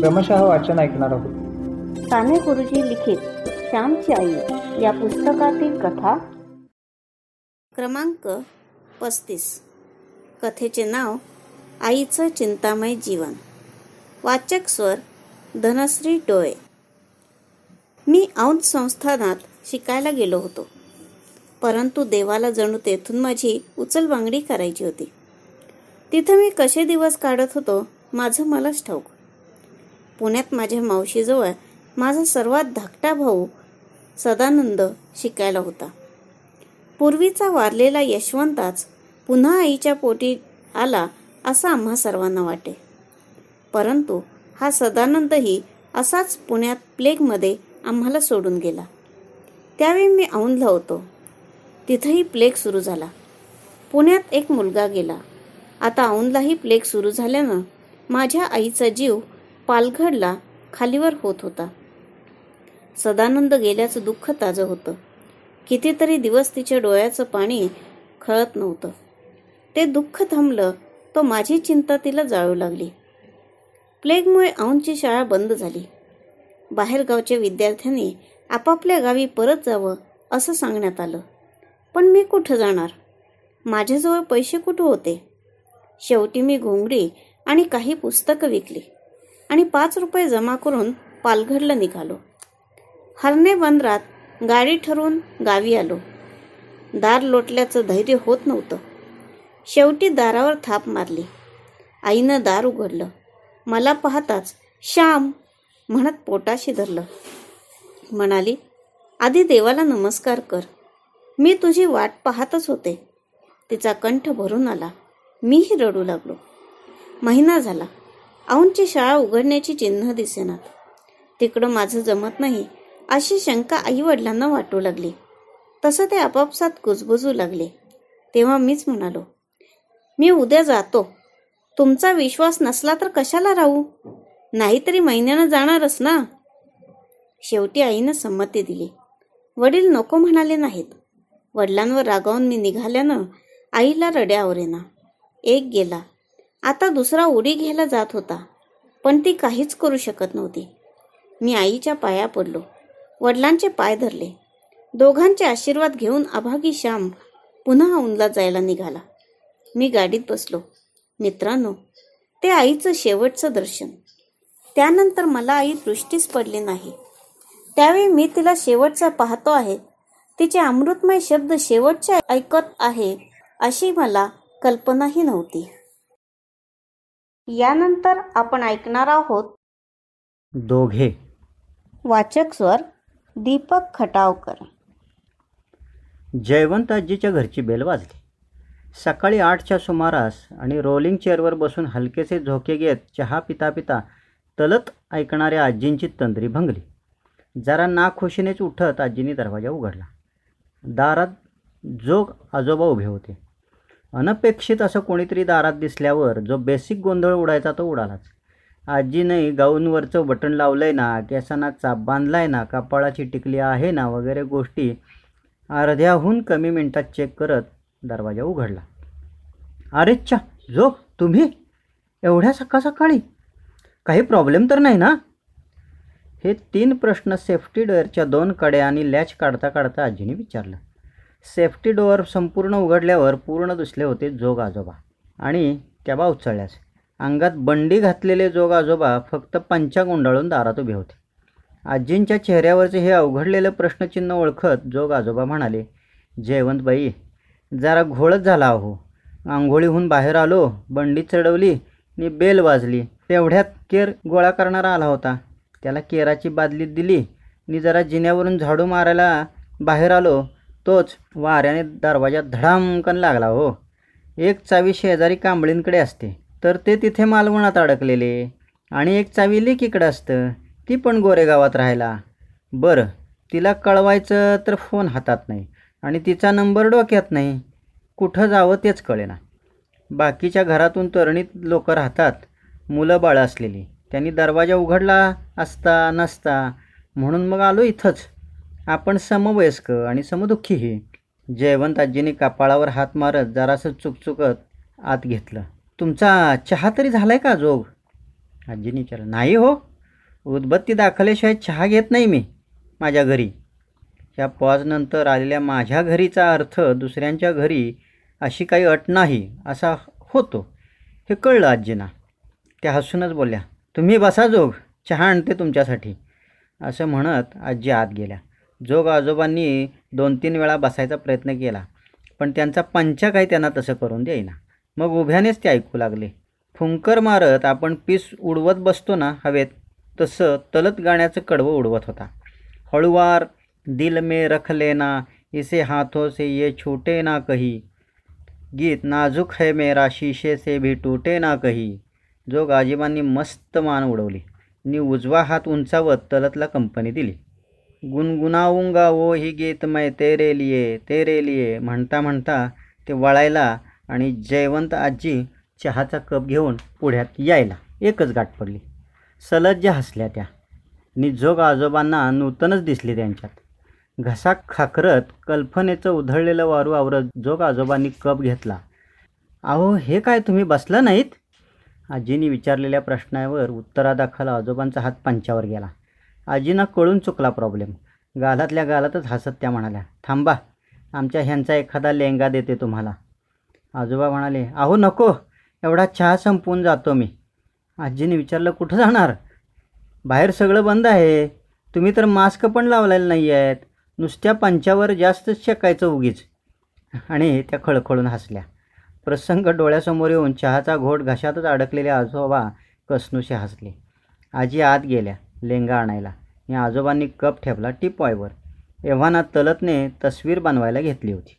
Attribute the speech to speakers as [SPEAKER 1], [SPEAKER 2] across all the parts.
[SPEAKER 1] क्रमशः वाचन ऐकणार आहोत.
[SPEAKER 2] साने गुरुजी लिखित श्यामची आई या पुस्तकातील कथा. क्रमांक पस्तीस. कथेचे नाव आईचं चिंतामय जीवन. वाचक स्वर धनश्री डोळे. मी औंध संस्थानात शिकायला गेलो होतो. परंतु देवाला जणू तेथून माझी उचलबांगडी करायची होती. तिथं मी कसे दिवस काढत होतो माझं मलाच ठाऊक. पुण्यात माझ्या मावशीजवळ माझा सर्वात धाकटा भाऊ सदानंद शिकायला होता. पूर्वीचा वारलेला यशवंताच पुन्हा आईच्या पोटी आला असं आम्हा सर्वांना वाटे. परंतु हा सदानंदही असाच पुण्यात प्लेगमध्ये आम्हाला सोडून गेला. त्यावेळी मी औंधला होतो. तिथंही प्लेग सुरू झाला. पुण्यात एक मुलगा गेला. आता औंधलाही प्लेग सुरू झाल्यानं माझ्या आईचा जीव पालघडला खालीवर होत होता. सदानंद गेल्याचं दुःख ताजं होतं. कितीतरी दिवस तिच्या डोळ्याचं पाणी खळत नव्हतं. ते दुःख थांबलं तो माझी चिंता तिला जाळू लागली. प्लेगमुळे औंची शाळा बंद झाली. बाहेरगावच्या विद्यार्थ्यांनी आपापल्या गावी परत जावं असं सांगण्यात आलं. पण मी कुठं जाणार? माझ्याजवळ पैसे कुठं होते? शेवटी मी घोंगडी आणि काही पुस्तकं विकली. आणि पाच रुपये जमा करून पालघरला निघालो. हरणे बंदरात गाडी ठरवून गावी आलो. दार लोटल्याचं धैर्य होत नव्हतं. शेवटी दारावर थाप मारली. आईनं दार उघडलं. मला पाहताच श्याम म्हणत पोटाशी धरलं. म्हणाली आधी देवाला नमस्कार कर. मी तुझी वाट पाहतच होते. तिचा कंठ भरून आला. मीही रडू लागलो. महिना झाला. औंची शाळा उघडण्याची चिन्ह दिसेनात तिकडं माझं जमत नाही अशी शंका आईवडिलांना वाटू लागली. तसं ते आपापसात कुजबुजू लागले. तेव्हा मीच म्हणालो मी उद्या जातो. तुमचा विश्वास नसला तर कशाला राहू? नाहीतरी महिन्यानं जाणारच ना? शेवटी आईनं संमती दिली. वडील नको म्हणाले नाहीत. वडिलांवर रागावून मी निघाल्यानं आईला रड्यावर आवरेना. एक गेला. आता दुसरा उडी घ्यायला जात होता पण ती काहीच करू शकत नव्हती. मी आईच्या पाया पडलो. वडिलांचे पाय धरले. दोघांचे आशीर्वाद घेऊन अभागी श्याम पुन्हा औंधला जायला निघाला. मी गाडीत बसलो. मित्रांनो ते आईचं शेवटचं दर्शन. त्यानंतर मला आई दृष्टीच पडली नाही. त्यावेळी मी तिला शेवटचा पाहतो आहे. तिचे अमृतमय शब्द शेवटचे ऐकत आहे अशी मला कल्पनाही नव्हती. यानंतर आपण ऐकणार आहोत
[SPEAKER 3] दोघे.
[SPEAKER 2] वाचक स्वर दीपक खटावकर.
[SPEAKER 3] जयवंत आजीच्या घरची बेल वाजली. सकाळी आठच्या सुमारास आणि रोलिंग चेअरवर बसून हलकेसे झोके घेत चहा पिता पिता तलत ऐकणाऱ्या आजींची तंद्री भंगली. जरा नाखुशीनेच उठत आजींनी दरवाजा उघडला. दारात जोग आजोबा उभे होते. अनपेक्षित असं कोणीतरी दारात दिसल्यावर जो बेसिक गोंधळ उडायचा तो उडालाच. आजीने गाऊनवरचं बटन आहे ना केसांना चाप बांधला आहे ना कपाळाची टिकली आहे ना वगैरे गोष्टी अर्ध्याहून कमी मिनिटात चेक करत दरवाजा उघडला. अरेच्छा जो तुम्ही? एवढ्या सकाळ सकाळी काही प्रॉब्लेम तर नाही ना? हे तीन प्रश्न सेफ्टी डोअरच्या दोन कड्या आणि लॅच काढता काढता आजीने विचारलं. सेफ्टी डोअर संपूर्ण उघडल्यावर पूर्ण दुसले होते जोग आजोबा. आणि त्या बा उचलल्यास. अंगात बंडी घातलेले जोग आजोबा फक्त पंचा गुंडाळून दारात उभे होते. आजींच्या चेहऱ्यावरचे हे अवघडलेलं प्रश्नचिन्ह ओळखत जोग आजोबा म्हणाले जयवंतबाई जरा घोळच झाला अहो. आंघोळीहून बाहेर आलो बंडी चढवली आणि बेल वाजली. तेवढ्यात केर गोळा करणारा आला होता. त्याला केराची बादली दिली. आणि जरा जिन्यावरून झाडू मारायला बाहेर आलो. तोच वाऱ्याने दरवाजा धडामकन लागला हो. एक चावी शेजारी कांबळींकडे असते तर ते तिथे मालवणात अडकलेले. आणि एक चावी लेकीकडं असतं ती पण गोरेगावात राहायला. बरं तिला कळवायचं तर फोन हातात नाही आणि तिचा नंबर डोक्यात नाही. कुठं जावं तेच कळेना. बाकीच्या घरातून तरणीत लोक राहतात मुलं बाळं असलेली. त्यांनी दरवाजा उघडला असता नसता म्हणून मग आलो इथंच. आपण समवयस्क आणि समदुःखीही जयवंत आजीने कपाळावर हात मारत जरासं चुकचुकत आत घेतलं. तुमचा चहा तरी झाला आहे का जोग? आजीने विचारलं नाही हो. उदबत्ती दाखवल्याशिवाय चहा घेत नाही मी माझ्या घरी. ह्या पॉजनंतर आलेल्या माझ्या घरीचा अर्थ दुसऱ्यांच्या घरी अशी काही अट नाही असा होतो. हे कळलं आजींना. त्या हसूनच बोलल्या तुम्ही बसा जोग चहा आणते तुमच्यासाठी. असं म्हणत आजी आत गेल्या. जोग आजोबांनी दोन तीन वेळा बसायचा प्रयत्न केला पण त्यांचा पंचा काही त्यांना तसं करून देईना. मग उभ्यानेच ते ऐकू लागले फुंकर मारत आपण पीस उडवत बसतो ना हवेत तसं तलत गाण्याचं कडवं उडवत होता. हळुवार दिल में रख लेना इसे हाथों से ये छूटे ना कही. गीत नाजूक है मेरा शीशे से भी टूटे ना कही. जो गाजीबांनी मस्त मान उडवली आणि उजवा हात उंचावत तलतला कंपनी दिली. गुणगुणावूंगा वो ही गीत मै तेरे लिए तेरे लिए म्हणता म्हणता ते वळायला आणि जयवंत आजी चहाचा कप घेऊन पुढ्यात यायला. एकच गाठ पडली. सलज्ज हसल्या त्या. निजोग आजोबांना नूतनच दिसली त्यांच्यात. घसा खाकरत कल्पनेचं उधळलेलं वारू आवरत जोग आजोबांनी कप घेतला. अहो हे काय तुम्ही बसला नाहीत? आजीने विचारलेल्या प्रश्नावर उत्तरादाखल आजोबांचा हात पंचावर गेला. आजींना कळून चुकला प्रॉब्लेम गालातल्या गालातच हसत त्या म्हणाल्या थांबा आमच्या ह्यांचा एखादा लेंगा देते तुम्हाला. आजोबा म्हणाले अहो नको एवढा चहा संपवून जातो मी. आजीने विचारलं कुठं जाणार? बाहेर सगळं बंद आहे. तुम्ही तर मास्क पण लावलेलं नाही आहेत नुसत्या पंचावर जास्तच शेकायचं उगीच. आणि त्या खळखळून हसल्या. प्रसंग डोळ्यासमोर येऊन चहाचा घोट घशातच अडकलेले आजोबा कसनुशे हसले. आजी आत गेल्या. लेंगा आणायला. आणि आजोबांनी कप ठेवला टिपॉयवर. एव्हाना तलतने तस्वीर बनवायला घेतली होती.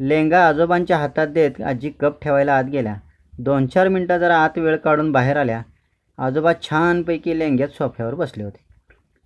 [SPEAKER 3] लेंगा आजोबांच्या हातात देत आजी कप ठेवायला आत गेल्या. दोन चार मिनटं जरा आत वेळ काढून बाहेर आल्या. आजोबा छानपैकी लेंग्यात सोफ्यावर बसले होते.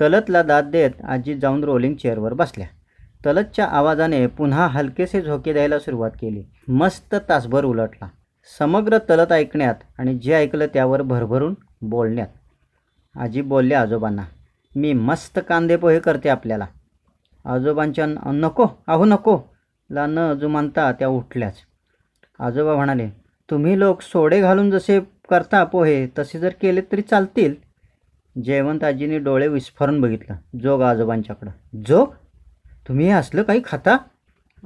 [SPEAKER 3] तलतला दाद देत आजी जाऊन रोलिंग चेअरवर बसल्या. तलतच्या आवाजाने पुन्हा हलकेसे झोके द्यायला सुरुवात केली. मस्त तासभर उलटला. समग्र तलत ऐकण्यात आणि जे ऐकलं त्यावर भरभरून बोलण्यात. आजी बोलले आजोबांना मी मस्त कांदे पोहे करते आपल्याला. आजोबांच्या नको अहो नको. ला न जुमानता त्या उठल्याच. आजोबा म्हणाले तुम्ही लोक सोडे घालून जसे करता पोहे तसे जर केले तरी चालतील. जयवंत आजीने डोळे विस्फारून बघितलं. जोग आजोबांच्याकडं. जोग? तुम्ही हे असलं काही खाता?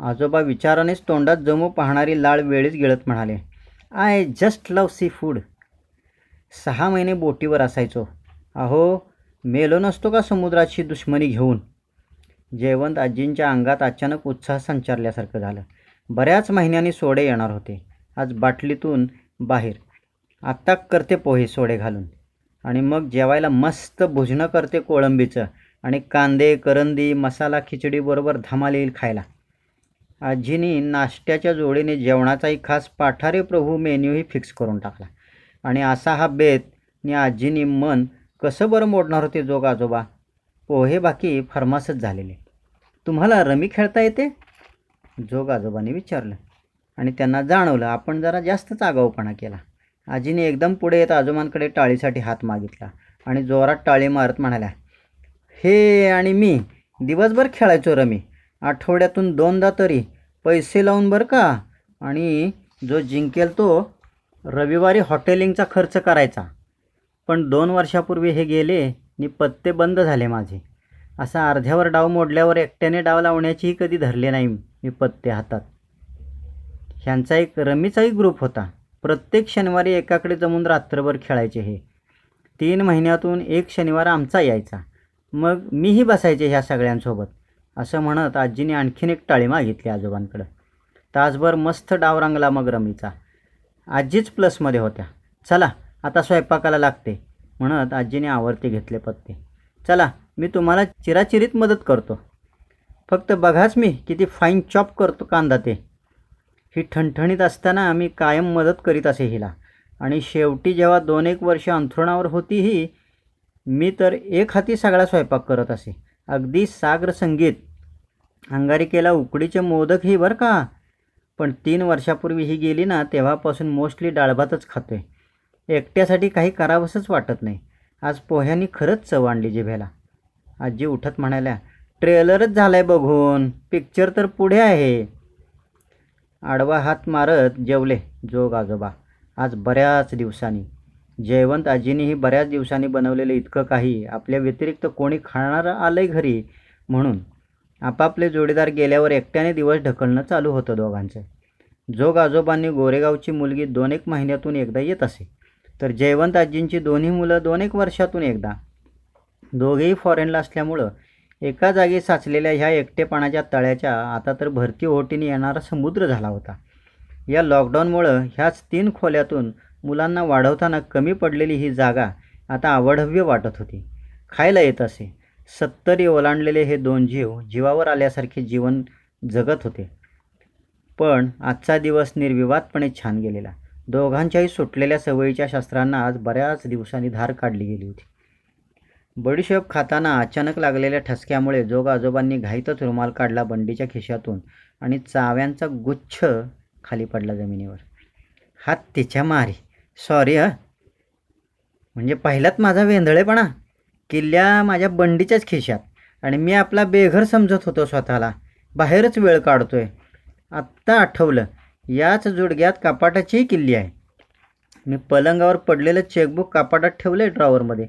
[SPEAKER 3] आजोबा विचारानेच तोंडात जमू पाहणारी लाळ वेळीच गिळत म्हणाले I just love seafood सहा महिने बोटीवर असायचो. अहो मेलो नसतो का समुद्राची दुश्मनी घेऊन? जयवंत आजींच्या अंगात अचानक उत्साह संचारल्यासारखं झालं. बऱ्याच महिन्यांनी सोडे येणार होते. आज बाटलीतून बाहेर. आत्ता करते पोहे सोडे घालून. आणि मग जेवायला मस्त भुजणं करते कोळंबीचं आणि कांदे करंदी मसाला खिचडीबरोबर धमाल येईल खायला. आजीनी नाश्त्याच्या जोडीने जेवणाचाही खास पाठारे प्रभू मेन्यूही फिक्स करून टाकला. आणि असा हा बेत नि आजीनी मन कसं बरं मोडणार होते जोग आजोबा? पोहे बाकी फरमासच झालेले. तुम्हाला रमी खेळता येते? जोग आजोबाने विचारलं. आणि त्यांना जाणवलं आपण जरा जास्तच आगाऊपणा केला. आजीने एकदम पुढे येत आजोबांकडे टाळीसाठी हात मागितला आणि जोरात टाळी मारत म्हणाल्या हे आणि मी दिवसभर खेळायचो रमी. आठवड्यातून दोनदा तरी पैसे लावून बरं का? आणि जो जिंकेल तो रविवारी हॉटेलिंगचा खर्च करायचा. पण दोन वर्षापूर्वी हे गेले नि पत्ते बंद झाले माझे. असा अर्ध्यावर डाव मोडल्यावर एकट्याने डाव लावण्याचीही कधी धरले नाही मी पत्ते हातात. ह्यांचा एक रमीचाही ग्रुप होता. प्रत्येक शनिवारी एकाकडे जमून रात्रभर खेळायचे हे. तीन महिन्यातून एक शनिवार आमचा यायचा. मग मीही बसायचे ह्या सगळ्यांसोबत असं म्हणत आजीने आणखीन एक टाळी मागितली आजोबांकडं. तासभर मस्त डाव रंगला मग रमीचा. आजीच प्लसमध्ये होत्या. चला आता स्वयंपाकाला लागते. म्हणत आजीने आवर्ती घेतले पत्ते. चला मी तुम्हाला चिराचिरीत मदत करतो. फक्त बघाच मी किती फाईन चॉप करतो कांदा ते. ही ठणठणीत असताना मी कायम मदत करीत असे हिला. आणि शेवटी जेव्हा दोन एक वर्ष अंथरुणावर होती ही मी तर एक हाती सगळा स्वयंपाक करत असे. अगदी साग्र संगीत. अंगारिकेला उकडीचे मोदक ही बरं का? पण तीन वर्षापूर्वी ही गेली ना तेव्हापासून मोस्टली डाळभातच खातोय. एकट्यासाठी काही करावंसंच वाटत नाही. आज पोह्यांनी खरंच चव आणली जिभेला. आजी उठत म्हणाल्या ट्रेलरच झालाय बघून. पिक्चर तर पुढे आहे. आडवा हात मारत जेवले जोग आजोबा. आज बऱ्याच दिवसांनी. जयवंत आजीनेही बऱ्याच दिवसांनी बनवलेलं इतकं काही. आपल्या व्यतिरिक्त कोणी खाणारं आलंय घरी म्हणून. आपापले जोडीदार गेल्यावर एकट्याने दिवस ढकलणं चालू होतं दोघांचं. जोग आजोबांनी गोरेगावची मुलगी दोन एक महिन्यातून एकदा येत असे. तर जयवंत आजींची दोन्ही मुलं दोन एक वर्षातून एकदा. दोघेही फॉरेनला असल्यामुळं एका जागी साचलेल्या ह्या एकटेपणाच्या तळ्याच्या आता तर भरती ओहोटीने येणारा समुद्र झाला होता. या लॉकडाऊनमुळं ह्याच तीन खोल्यातून मुलांना वाढवताना कमी पडलेली ही जागा आता आवडव्य वाटत होती. खायला येत असे. सत्तरी ओलांडलेले हे दोन जीव जीवावर आल्यासारखे जीवन जगत होते. पण आजचा दिवस निर्विवादपणे छान गेलेला. दोघांच्याही सुटलेल्या सवयीच्या शस्त्रांना आज बऱ्याच दिवसांनी धार काढली गेली होती. बडीशेप खाताना अचानक लागलेल्या ठसक्यामुळे जोग आजोबांनी घाईतच रुमाल काढला बंडीच्या खिशातून आणि चाव्यांचा गुच्छ खाली पडला जमिनीवर. हात तिच्या मारी. सॉरी ह. म्हणजे पहिल्यात माझा वेंधळेपणा. किल्ल्या माझ्या बंडीच्याच खिशात. आणि मी आपला बेघर समजत होतो स्वतःला. बाहेरच वेळ काढतोय. आत्ता आठवलं. याच जुडग्यात कपाटाचीही किल्ली आहे. मी पलंगावर पडलेलं चेकबुक कपाटात ठेवलं आहे ड्रॉवरमध्ये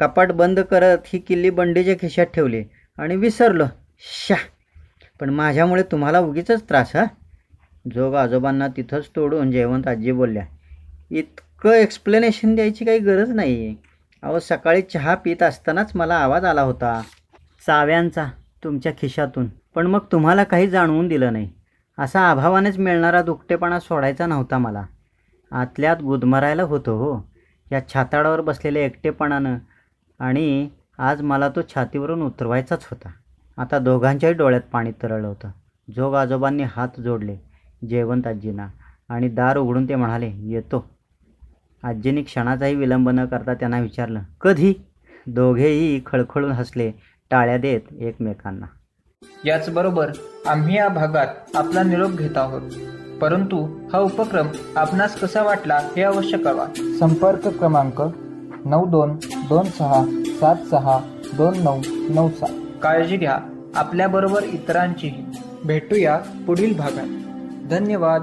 [SPEAKER 3] कपाट बंद करत ही किल्ली बंडीच्या खिशात ठेवली आणि विसरलो. शा पण माझ्यामुळे तुम्हाला उगीच त्रास हा? जोग आजोबांना तिथंच तोडून जयवंत आजी बोलल्या इतकं एक्सप्लेनेशन द्यायची काही गरज नाही अहो सकाळी चहा पित असतानाच मला आवाज आला होता. चाव्यांचा तुमच्या खिशातून. पण मग तुम्हाला काही जाणवून दिलं नाही. असा अभावानेच मिळणारा दुखटेपणा सोडायचा नव्हता मला. आतल्यात गुदमरायला होतो हो. या छाताडावर बसलेल्या एकटेपणानं आणि आज मला तो छातीवरून उतरवायचाच होता. आता दोघांच्याही डोळ्यात पाणी तरळलं होतं. जोग आजोबांनी हात जोडले जयवंत आजींना. आणि दार उघडून ते म्हणाले येतो. आजीने क्षणाचाही विलंब न करता त्यांना विचारलं कधी? दोघेही खळखळून हसले टाळ्या देत एकमेकांना.
[SPEAKER 1] याचबरोबर आम्ही या भागात आपला निरोप घेत आहोत. परंतु हा उपक्रम आपणास कसा वाटला हे अवश्य कळवा. संपर्क क्रमांक नऊ दोन दोन सहा सात सहा दोन नऊ नऊ सात. काळजी घ्या. आपल्याबरोबर इतरांचीही. भेटूया पुढील भागात. धन्यवाद.